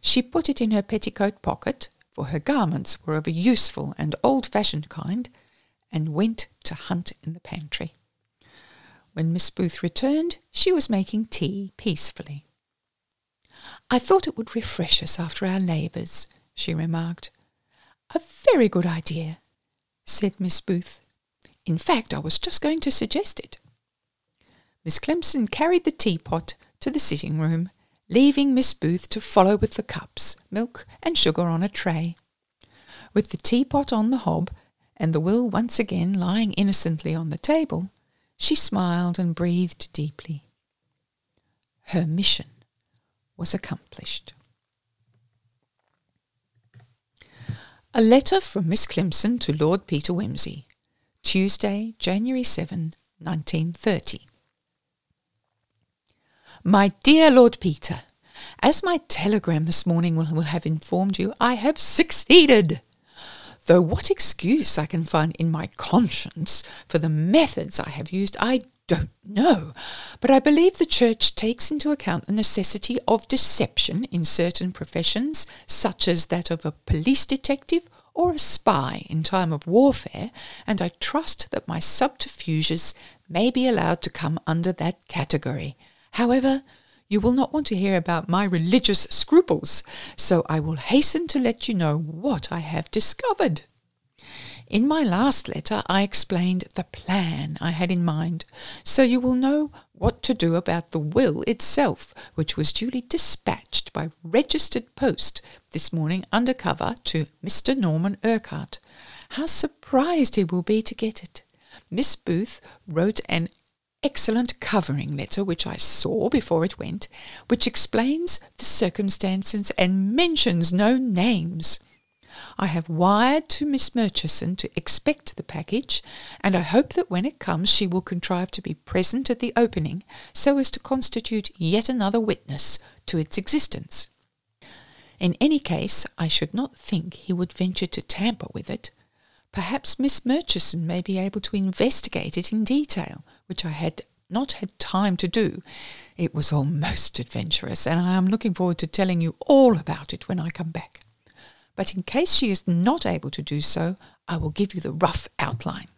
She put it in her petticoat pocket, for her garments were of a useful and old-fashioned kind, and went to hunt in the pantry. When Miss Booth returned, she was making tea peacefully. I thought it would refresh us after our labours, she remarked. A very good idea, said Miss Booth. In fact, I was just going to suggest it. Miss Climpson carried the teapot to the sitting room, leaving Miss Booth to follow with the cups, milk, and sugar on a tray. With the teapot on the hob, and the will once again lying innocently on the table, she smiled and breathed deeply. Her mission was accomplished. A letter from Miss Climpson to Lord Peter Wimsey, Tuesday, January 7, 1930. My dear Lord Peter, as my telegram this morning will, will have informed you, I have succeeded though what excuse I can find in my conscience for the methods I have used, I don't know, but I believe the Church takes into account the necessity of deception in certain professions, such as that of a police detective or a spy in time of warfare, and I trust that my subterfuges may be allowed to come under that category. However, you will not want to hear about my religious scruples, so I will hasten to let you know what I have discovered. In my last letter, I explained the plan I had in mind, so you will know what to do about the will itself, which was duly dispatched by registered post this morning under cover to Mr. Norman Urquhart. How surprised he will be to get it! Miss Booth wrote an excellent covering letter which I saw before it went, which explains the circumstances and mentions no names. I have wired to Miss Murchison to expect the package, and I hope that when it comes she will contrive to be present at the opening so as to constitute yet another witness to its existence. In any case, I should not think he would venture to tamper with it. Perhaps Miss Murchison may be able to investigate it in detail, which I had not had time to do. It was all most adventurous, and I am looking forward to telling you all about it when I come back. But in case she is not able to do so, I will give you the rough outline.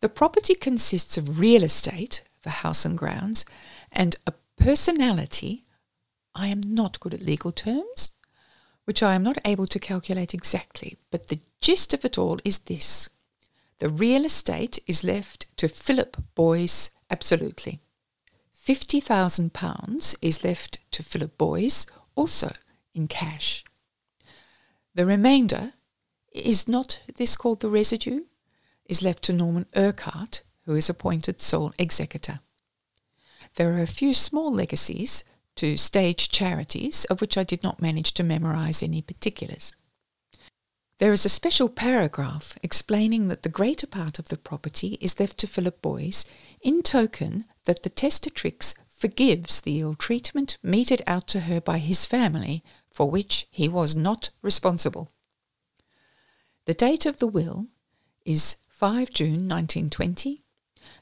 The property consists of real estate, the house and grounds, and a personality. I am not good at legal terms, which I am not able to calculate exactly, but the gist of it all is this. The real estate is left to Philip Boyes absolutely. £50,000 is left to Philip Boyes also in cash. The remainder is not this called the residue, is left to Norman Urquhart, who is appointed sole executor. There are a few small legacies to stage charities, of which I did not manage to memorize any particulars. There is a special paragraph explaining that the greater part of the property is left to Philip Boyes in token that the testatrix forgives the ill treatment meted out to her by his family, for which he was not responsible. The date of the will is 5 June 1920,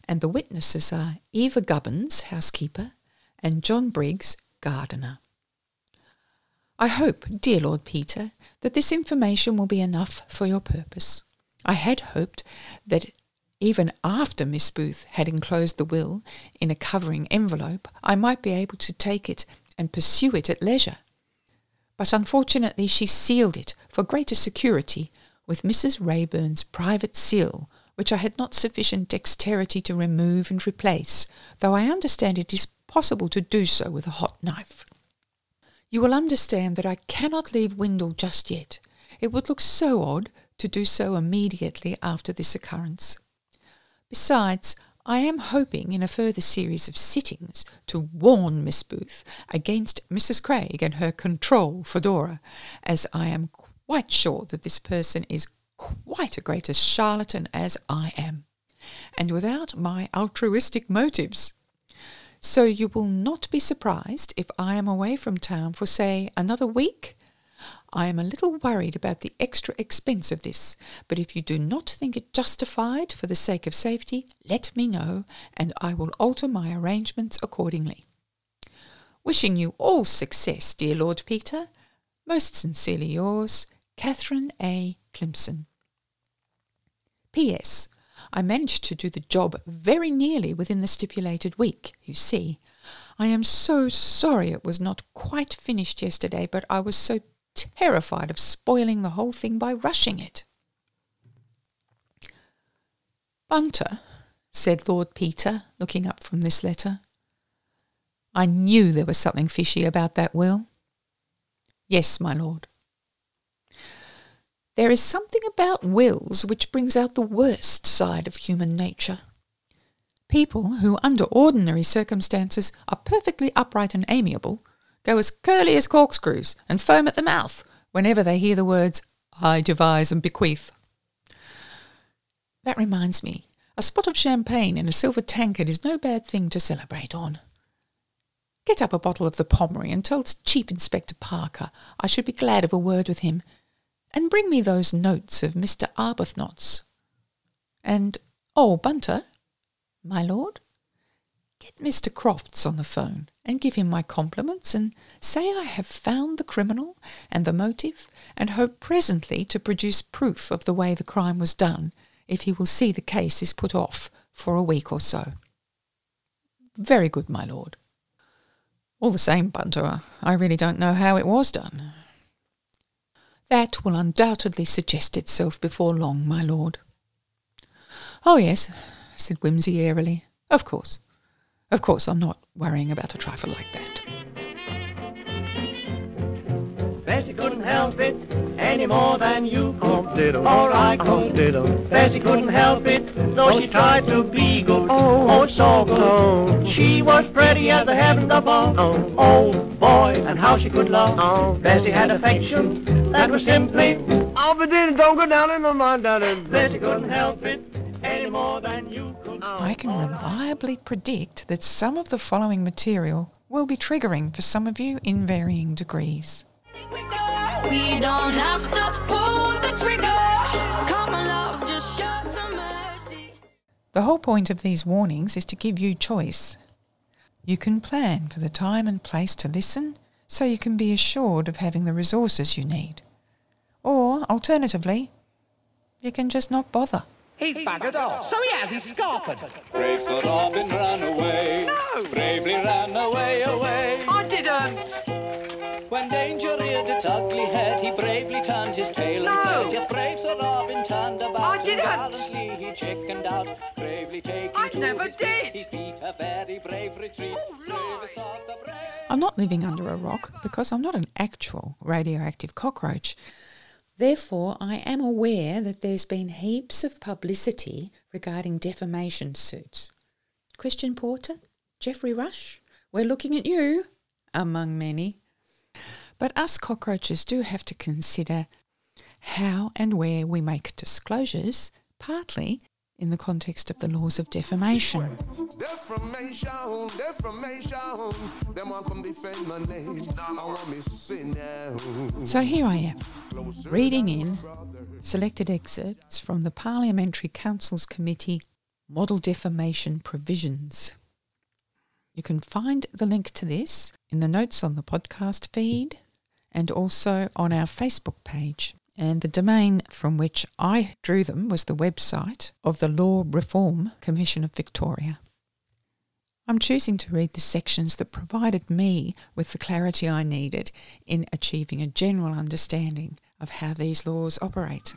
and the witnesses are Eva Gubbins, housekeeper, and John Briggs, gardener. I hope, dear Lord Peter, that this information will be enough for your purpose. I had hoped that even after Miss Booth had enclosed the will in a covering envelope, I might be able to take it and pursue it at leisure. but unfortunately she sealed it for greater security with Mrs. Wrayburn's private seal, which I had not sufficient dexterity to remove and replace, though I understand it is possible to do so with a hot knife. You will understand that I cannot leave Windle just yet. It would look so odd to do so immediately after this occurrence. Besides, I am hoping in a further series of sittings to warn Miss Booth against Mrs. Craig and her control for Dora, as I am quite sure that this person is quite a greater charlatan as I am, and without my altruistic motives. So you will not be surprised if I am away from town for, say, another week. I am a little worried about the extra expense of this, but if you do not think it justified for the sake of safety, let me know, and I will alter my arrangements accordingly. Wishing you all success, dear Lord Peter. Most sincerely yours, Catherine A. Climpson. P.S. I managed to do the job very nearly within the stipulated week, you see. I am so sorry it was not quite finished yesterday, but I was so terrified of spoiling the whole thing by rushing it. Bunter, said Lord Peter, looking up from this letter. I knew there was something fishy about that will. Yes, my lord. There is something about wills which brings out the worst side of human nature. People who, under ordinary circumstances, are perfectly upright and amiable, go as curly as corkscrews and foam at the mouth whenever they hear the words, I devise and bequeath. That reminds me, a spot of champagne in a silver tankard is no bad thing to celebrate on. Get up a bottle of the Pommery and tell Chief Inspector Parker I should be glad of a word with him and bring me those notes of Mr. Arbuthnot's. And, oh, Bunter, my lord, get Mr. Crofts on the phone and give him my compliments and say I have found the criminal and the motive and hope presently to produce proof of the way the crime was done if he will see the case is put off for a week or so. Very good, my lord. All the same, Bunter, I really don't know how it was done. That will undoubtedly suggest itself before long, my lord. Oh, yes, said Wimsey airily. Of course. Of course, I'm not worrying about a trifle like that. Bessie couldn't help it any more than you could. Or I could. Bessie couldn't help it, though she tried to be good. Oh, oh, so good. She was pretty as the heavens above. Oh, oh boy, and how she could love. Oh, Bessie had affection that was simply. Oh, but then don't go down in the mud, darling. Bessie couldn't help it any more than you could. I can reliably predict that some of the following material will be triggering for some of you in varying degrees. We don't have to pull the trigger. Come on, love, just show some mercy. The whole point of these warnings is to give you choice. You can plan for the time and place to listen so you can be assured of having the resources you need. Or, alternatively, you can just not bother. He's buggered off. So he has, he's scarping. Brave Sir Robin ran away. No. Bravely ran away, away. I didn't. When danger reared its ugly head, he bravely turned his tail No. and fled. Yes, brave Sir Robin turned about. I didn't. Gallantly he chickened out, bravely taking I never did. feet. He beat a very brave retreat. Oh, lie. Bravest of the brave. I'm not living under a rock because I'm not an actual radioactive cockroach. Therefore, I am aware that there's been heaps of publicity regarding defamation suits. Christian Porter, Geoffrey Rush, we're looking at you, among many. But us cockroaches do have to consider how and where we make disclosures, partly in the context of the laws of defamation. Defamation, defamation. Them want come defend my name. I want me sin. So here I am, reading in selected excerpts from the Parliamentary Counsel's Committee Model Defamation Provisions. You can find the link to this in the notes on the podcast feed and also on our Facebook page. And the domain from which I drew them was the website of the Law Reform Commission of Victoria. I'm choosing to read the sections that provided me with the clarity I needed in achieving a general understanding of how these laws operate.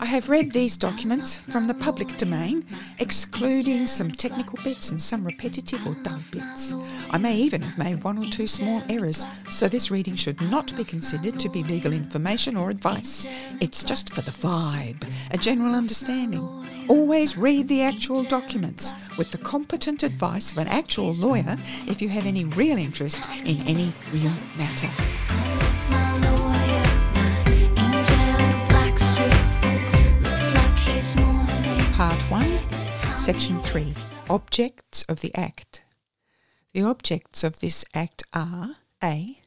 I have read these documents from the public domain, excluding some technical bits and some repetitive or dull bits. I may even have made one or two small errors, so this reading should not be considered to be legal information or advice. It's just for the vibe, a general understanding. Always read the actual documents with the competent advice of an actual lawyer if you have any real interest in any real matter. Section 3 Objects of the Act. The objects of this Act are A.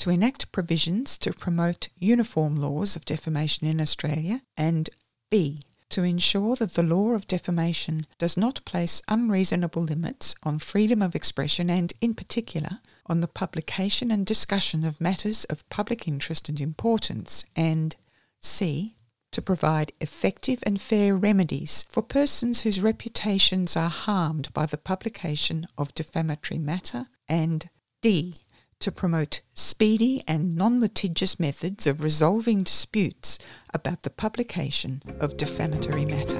To enact provisions to promote uniform laws of defamation in Australia, and B. To ensure that the law of defamation does not place unreasonable limits on freedom of expression and, in particular, on the publication and discussion of matters of public interest and importance, and C to provide effective and fair remedies for persons whose reputations are harmed by the publication of defamatory matter, and D. To promote speedy and non litigious methods of resolving disputes about the publication of defamatory matter.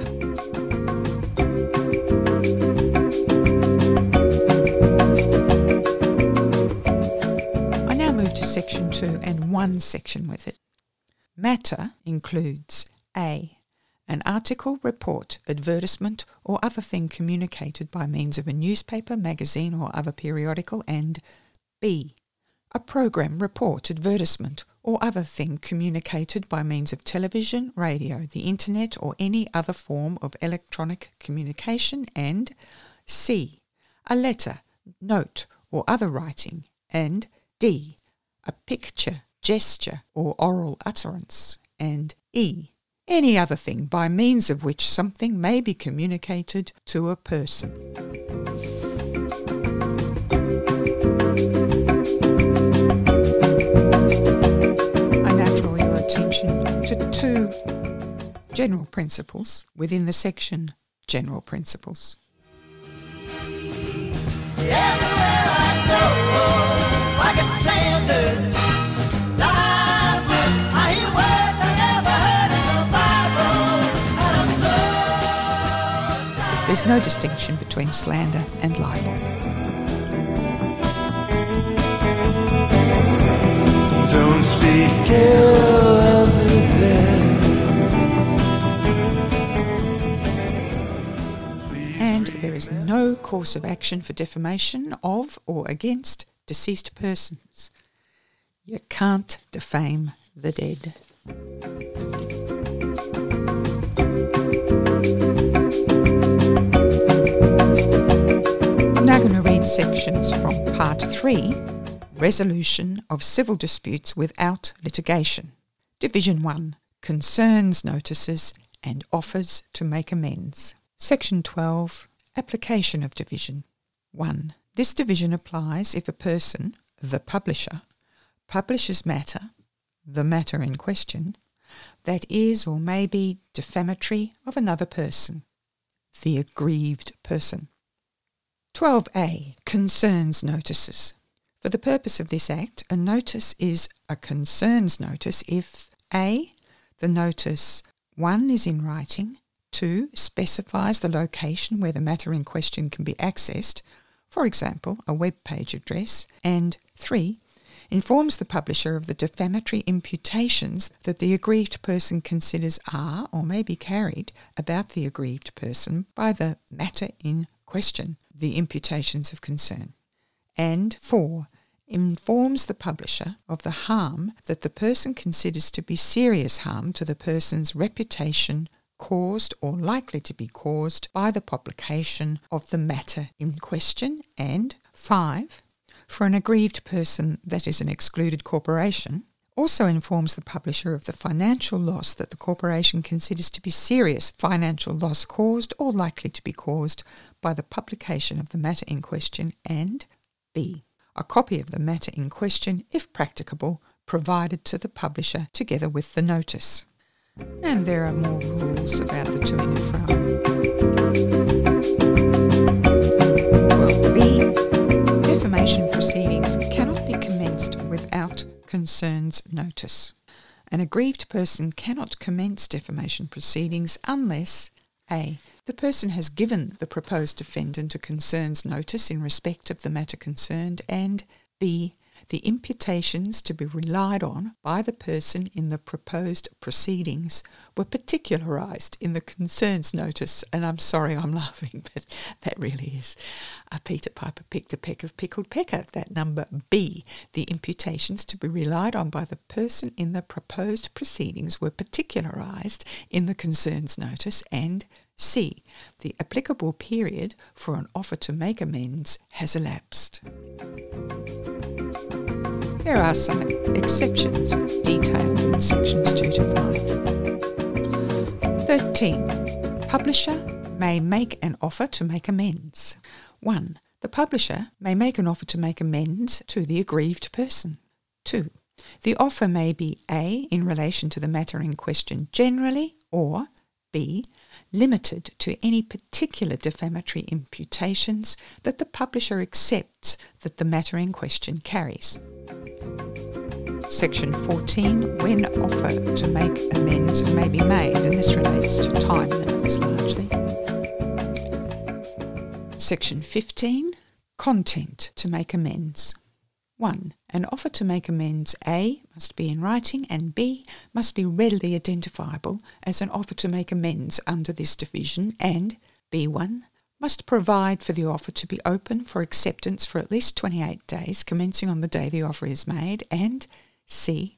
I now move to section 2 and one section with it. Matter includes A. An article, report, advertisement, or other thing communicated by means of a newspaper, magazine, or other periodical, and B. A program, report, advertisement, or other thing communicated by means of television, radio, the internet, or any other form of electronic communication, and C. A letter, note, or other writing, and D. A picture, gesture, or oral utterance, and E. Any other thing by means of which something may be communicated to a person. I now draw your attention to two general principles within the section General Principles. There's no distinction between slander and libel. Don't speak ill of the dead. And there is no course of action for defamation of or against deceased persons. You can't defame the dead. Sections from Part 3 Resolution of Civil Disputes Without Litigation. Division 1 Concerns Notices and Offers to Make Amends. Section 12 Application of Division 1. This division applies if a person, the publisher, publishes matter, the matter in question, that is or may be defamatory of another person, the aggrieved person. 12a Concerns Notices. For the purpose of this Act, a notice is a concerns notice if A. The notice 1 is in writing, 2. Specifies the location where the matter in question can be accessed, for example, a web page address, and 3. Informs the publisher of the defamatory imputations that the aggrieved person considers are or may be carried about the aggrieved person by the matter in question, the imputations of concern. And 4 informs the publisher of the harm that the person considers to be serious harm to the person's reputation caused or likely to be caused by the publication of the matter in question. And 5 for an aggrieved person that is an excluded corporation also informs the publisher of the financial loss that the corporation considers to be serious financial loss caused or likely to be caused by the publication of the matter in question, and B. A copy of the matter in question, if practicable, provided to the publisher together with the notice. And there are more rules about the to and fro. defamation proceedings cannot be commenced without concerns notice. An aggrieved person cannot commence defamation proceedings unless a. The person has given the proposed defendant a concerns notice in respect of the matter concerned, and b. The imputations to be relied on by the person in the proposed proceedings were particularised in the concerns notice. And I'm sorry I'm laughing, but that really is. A Peter Piper picked a peck of pickled pecker. That number B. The imputations to be relied on by the person in the proposed proceedings were particularised in the concerns notice, and C. The applicable period for an offer to make amends has elapsed. There are some exceptions detailed in sections 2 to 5. 13. Publisher may make an offer to make amends. 1. The publisher may make an offer to make amends to the aggrieved person. 2. The offer may be A. in relation to the matter in question generally, or B. limited to any particular defamatory imputations that the publisher accepts that the matter in question carries. Section 14, when offer to make amends may be made, and this relates to time limits largely. Section 15, content to make amends. 1. An offer to make amends A must be in writing and B must be readily identifiable as an offer to make amends under this division and B1 must provide for the offer to be open for acceptance for at least 28 days commencing on the day the offer is made and C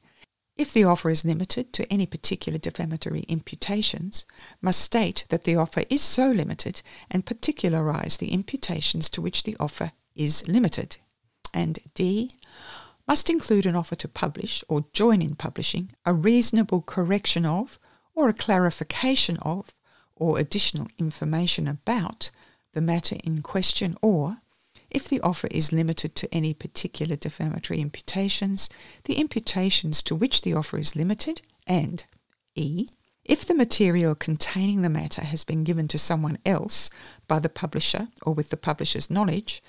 if the offer is limited to any particular defamatory imputations, must state that the offer is so limited and particularise the imputations to which the offer is limited. And D must include an offer to publish or join in publishing a reasonable correction of or a clarification of or additional information about the matter in question or if the offer is limited to any particular defamatory imputations, the imputations to which the offer is limited, and E. If the material containing the matter has been given to someone else by the publisher or with the publisher's knowledge,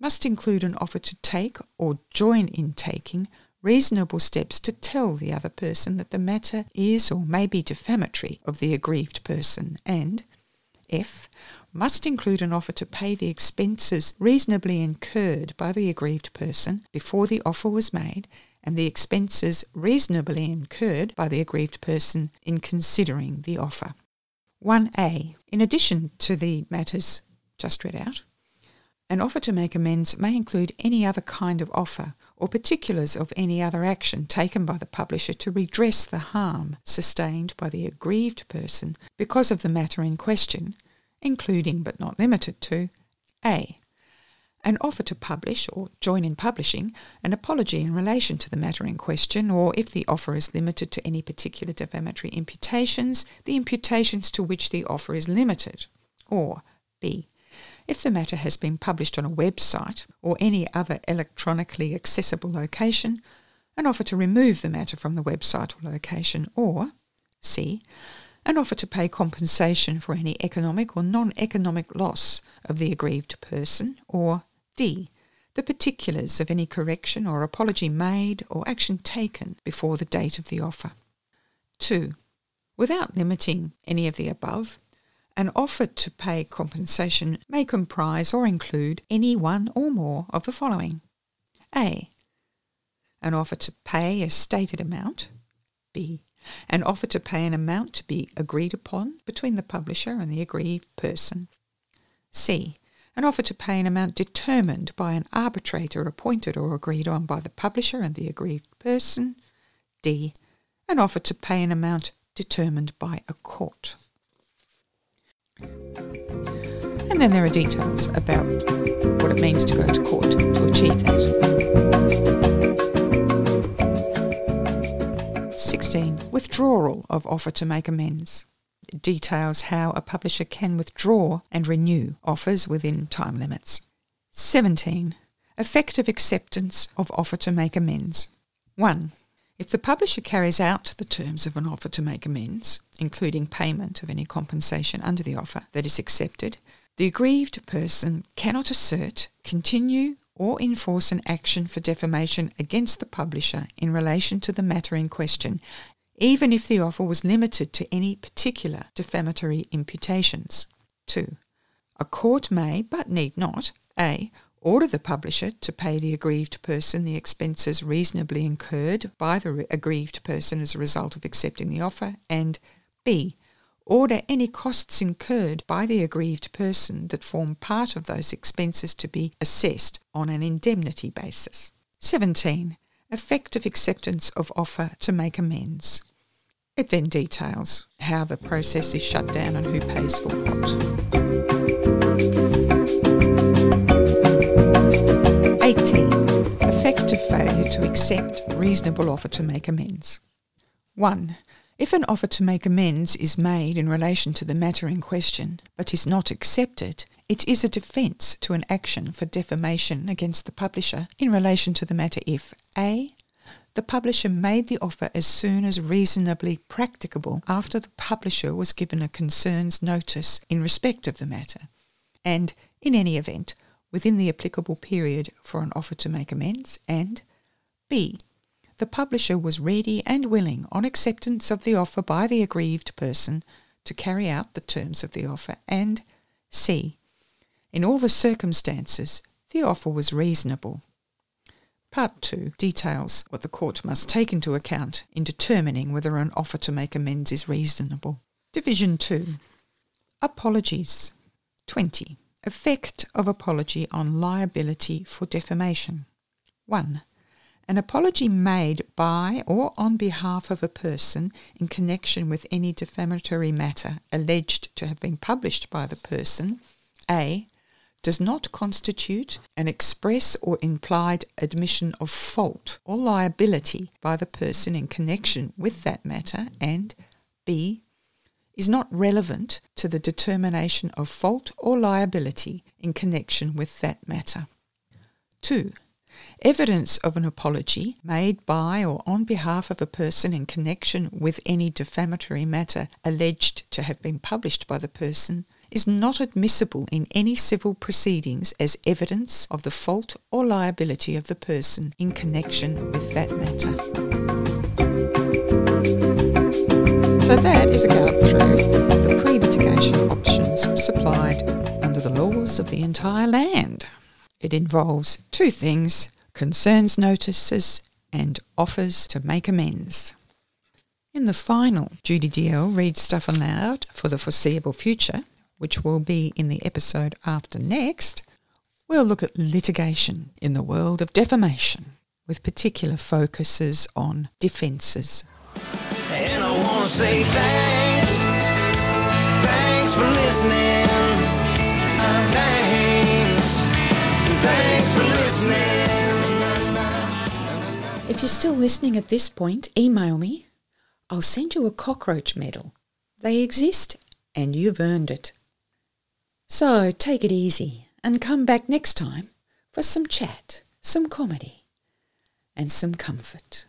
must include an offer to take or join in taking reasonable steps to tell the other person that the matter is or may be defamatory of the aggrieved person, and F must include an offer to pay the expenses reasonably incurred by the aggrieved person before the offer was made and the expenses reasonably incurred by the aggrieved person in considering the offer. 1a. In addition to the matters just read out, an offer to make amends may include any other kind of offer or particulars of any other action taken by the publisher to redress the harm sustained by the aggrieved person because of the matter in question, including but not limited to A. An offer to publish or join in publishing an apology in relation to the matter in question, or if the offer is limited to any particular defamatory imputations, the imputations to which the offer is limited, or B. If the matter has been published on a website or any other electronically accessible location, an offer to remove the matter from the website or location, or C. An offer to pay compensation for any economic or non economic loss of the aggrieved person, or D. The particulars of any correction or apology made or action taken before the date of the offer. 2. Without limiting any of the above, an offer to pay compensation may comprise or include any one or more of the following A. An offer to pay a stated amount. B. An offer to pay an amount to be agreed upon between the publisher and the aggrieved person. C. An offer to pay an amount determined by an arbitrator appointed or agreed on by the publisher and the aggrieved person. D. An offer to pay an amount determined by a court. And then there are details about what it means to go to court to achieve that. 16. Withdrawal of offer to make amends. Details how a publisher can withdraw and renew offers within time limits. 17. Effective acceptance of offer to make amends. 1. If the publisher carries out the terms of an offer to make amends, including payment of any compensation under the offer that is accepted, the aggrieved person cannot assert, continue, or enforce an action for defamation against the publisher in relation to the matter in question, even if the offer was limited to any particular defamatory imputations. 2. A court may, but need not, a. Order the publisher to pay the aggrieved person the expenses reasonably incurred by the re- aggrieved person as a result of accepting the offer, and b. Order any costs incurred by the aggrieved person that form part of those expenses to be assessed on an indemnity basis. 17. Effective acceptance of offer to make amends. It then details how the process is shut down and who pays for what. 18. Effective failure to accept reasonable offer to make amends. 1. If an offer to make amends is made in relation to the matter in question, but is not accepted, it is a defence to an action for defamation against the publisher in relation to the matter if a. The publisher made the offer as soon as reasonably practicable after the publisher was given a concerns notice in respect of the matter, and, in any event, within the applicable period for an offer to make amends, and b. The publisher was ready and willing, on acceptance of the offer by the aggrieved person, to carry out the terms of the offer, and c. In all the circumstances, the offer was reasonable. Part 2 details what the court must take into account in determining whether an offer to make amends is reasonable. Division 2 Apologies 20. Effect of apology on liability for defamation. 1. An apology made by or on behalf of a person in connection with any defamatory matter alleged to have been published by the person, A. Does not constitute an express or implied admission of fault or liability by the person in connection with that matter, and B is not relevant to the determination of fault or liability in connection with that matter. 2. Evidence of an apology made by or on behalf of a person in connection with any defamatory matter alleged to have been published by the person is not admissible in any civil proceedings as evidence of the fault or liability of the person in connection with that matter. That is a gallop through the pre-litigation options supplied under the laws of the entire land. It involves two things, concerns notices and offers to make amends. In the final, Judy DL reads stuff aloud for the foreseeable future, which will be in the episode after next. We'll look at litigation in the world of defamation, with particular focuses on defences. Wanna say thanks, thanks for listening. Uh, Thanks, thanks for listening. If you're still listening at this point, email me. I'll send you a cockroach medal. They exist and you've earned it. So take it easy and come back next time for some chat, some comedy, and some comfort.